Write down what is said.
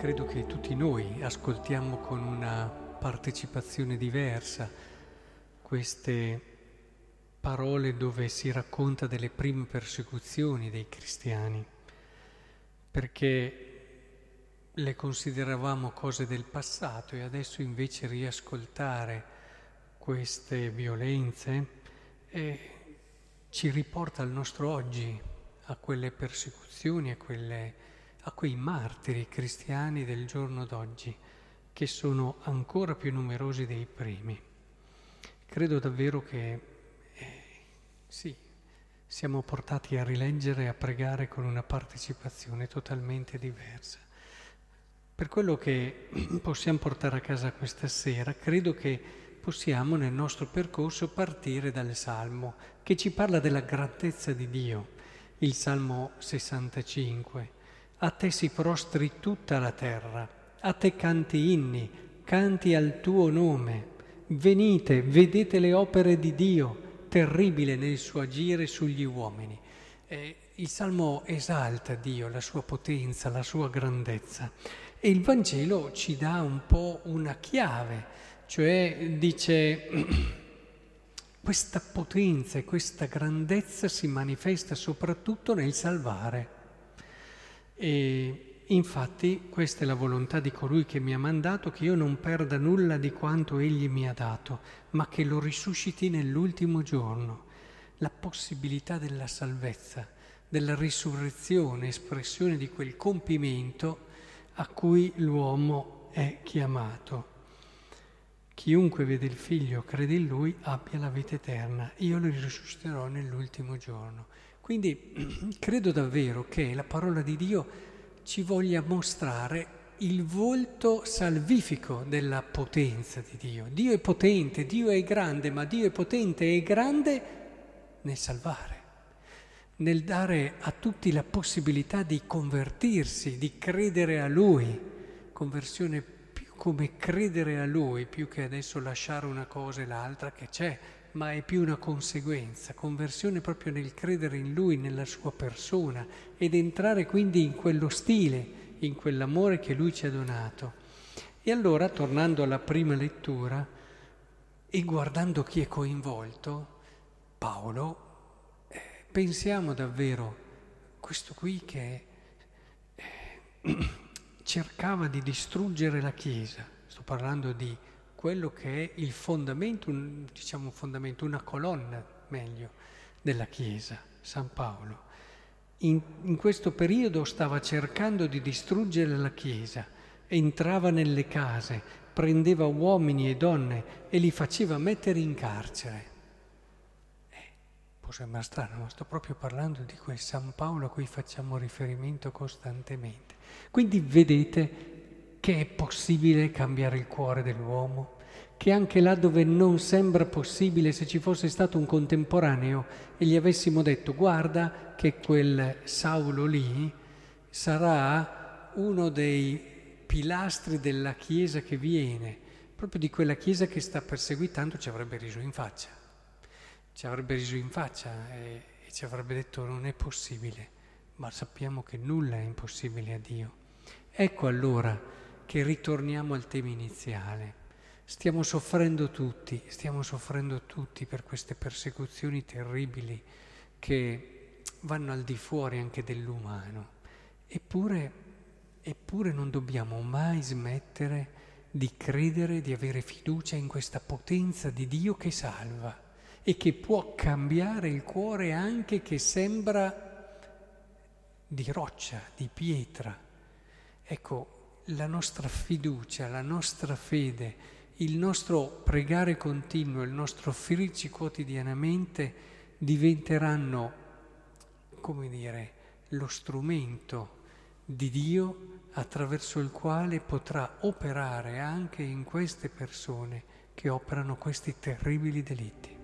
credo che tutti noi ascoltiamo con una partecipazione diversa queste parole dove si racconta delle prime persecuzioni dei cristiani, perché le consideravamo cose del passato e adesso invece riascoltare queste violenze eh, ci riporta al nostro oggi, a quelle persecuzioni, a, quelle, a quei martiri cristiani del giorno d'oggi, che sono ancora più numerosi dei primi. Credo davvero che eh, sì, siamo portati a rileggere e a pregare con una partecipazione totalmente diversa. Per quello che possiamo portare a casa questa sera, credo che possiamo nel nostro percorso partire dal Salmo, che ci parla della grandezza di Dio il Salmo 65. A te si prostri tutta la terra, a te canti inni, canti al tuo nome. Venite, vedete le opere di Dio, terribile nel suo agire sugli uomini. Eh, il Salmo esalta Dio, la sua potenza, la sua grandezza e il Vangelo ci dà un po' una chiave, cioè dice questa potenza e questa grandezza si manifesta soprattutto nel salvare. E infatti questa è la volontà di colui che mi ha mandato, che io non perda nulla di quanto egli mi ha dato, ma che lo risusciti nell'ultimo giorno. La possibilità della salvezza, della risurrezione, espressione di quel compimento a cui l'uomo è chiamato. Chiunque vede il figlio, crede in lui, abbia la vita eterna. Io lo risusciterò nell'ultimo giorno. Quindi credo davvero che la parola di Dio ci voglia mostrare il volto salvifico della potenza di Dio. Dio è potente, Dio è grande, ma Dio è potente e grande nel salvare, nel dare a tutti la possibilità di convertirsi, di credere a Lui, conversione come credere a Lui più che adesso lasciare una cosa e l'altra che c'è, ma è più una conseguenza, conversione proprio nel credere in Lui, nella sua persona ed entrare quindi in quello stile, in quell'amore che Lui ci ha donato. E allora, tornando alla prima lettura e guardando chi è coinvolto, Paolo, eh, pensiamo davvero, questo qui che... Eh, cercava di distruggere la Chiesa. Sto parlando di quello che è il fondamento, un, diciamo un fondamento, una colonna meglio della Chiesa, San Paolo. In, in questo periodo stava cercando di distruggere la Chiesa, entrava nelle case, prendeva uomini e donne e li faceva mettere in carcere. Può sembrare strano, ma sto proprio parlando di quel San Paolo a cui facciamo riferimento costantemente. Quindi vedete che è possibile cambiare il cuore dell'uomo, che anche là dove non sembra possibile, se ci fosse stato un contemporaneo e gli avessimo detto guarda che quel Saulo lì sarà uno dei pilastri della Chiesa che viene, proprio di quella Chiesa che sta perseguitando, ci avrebbe riso in faccia, ci avrebbe riso in faccia e, e ci avrebbe detto non è possibile ma sappiamo che nulla è impossibile a Dio. Ecco allora che ritorniamo al tema iniziale. Stiamo soffrendo tutti, stiamo soffrendo tutti per queste persecuzioni terribili che vanno al di fuori anche dell'umano. Eppure, eppure non dobbiamo mai smettere di credere, di avere fiducia in questa potenza di Dio che salva e che può cambiare il cuore anche che sembra di roccia, di pietra. Ecco, la nostra fiducia, la nostra fede, il nostro pregare continuo, il nostro offrirci quotidianamente diventeranno, come dire, lo strumento di Dio attraverso il quale potrà operare anche in queste persone che operano questi terribili delitti.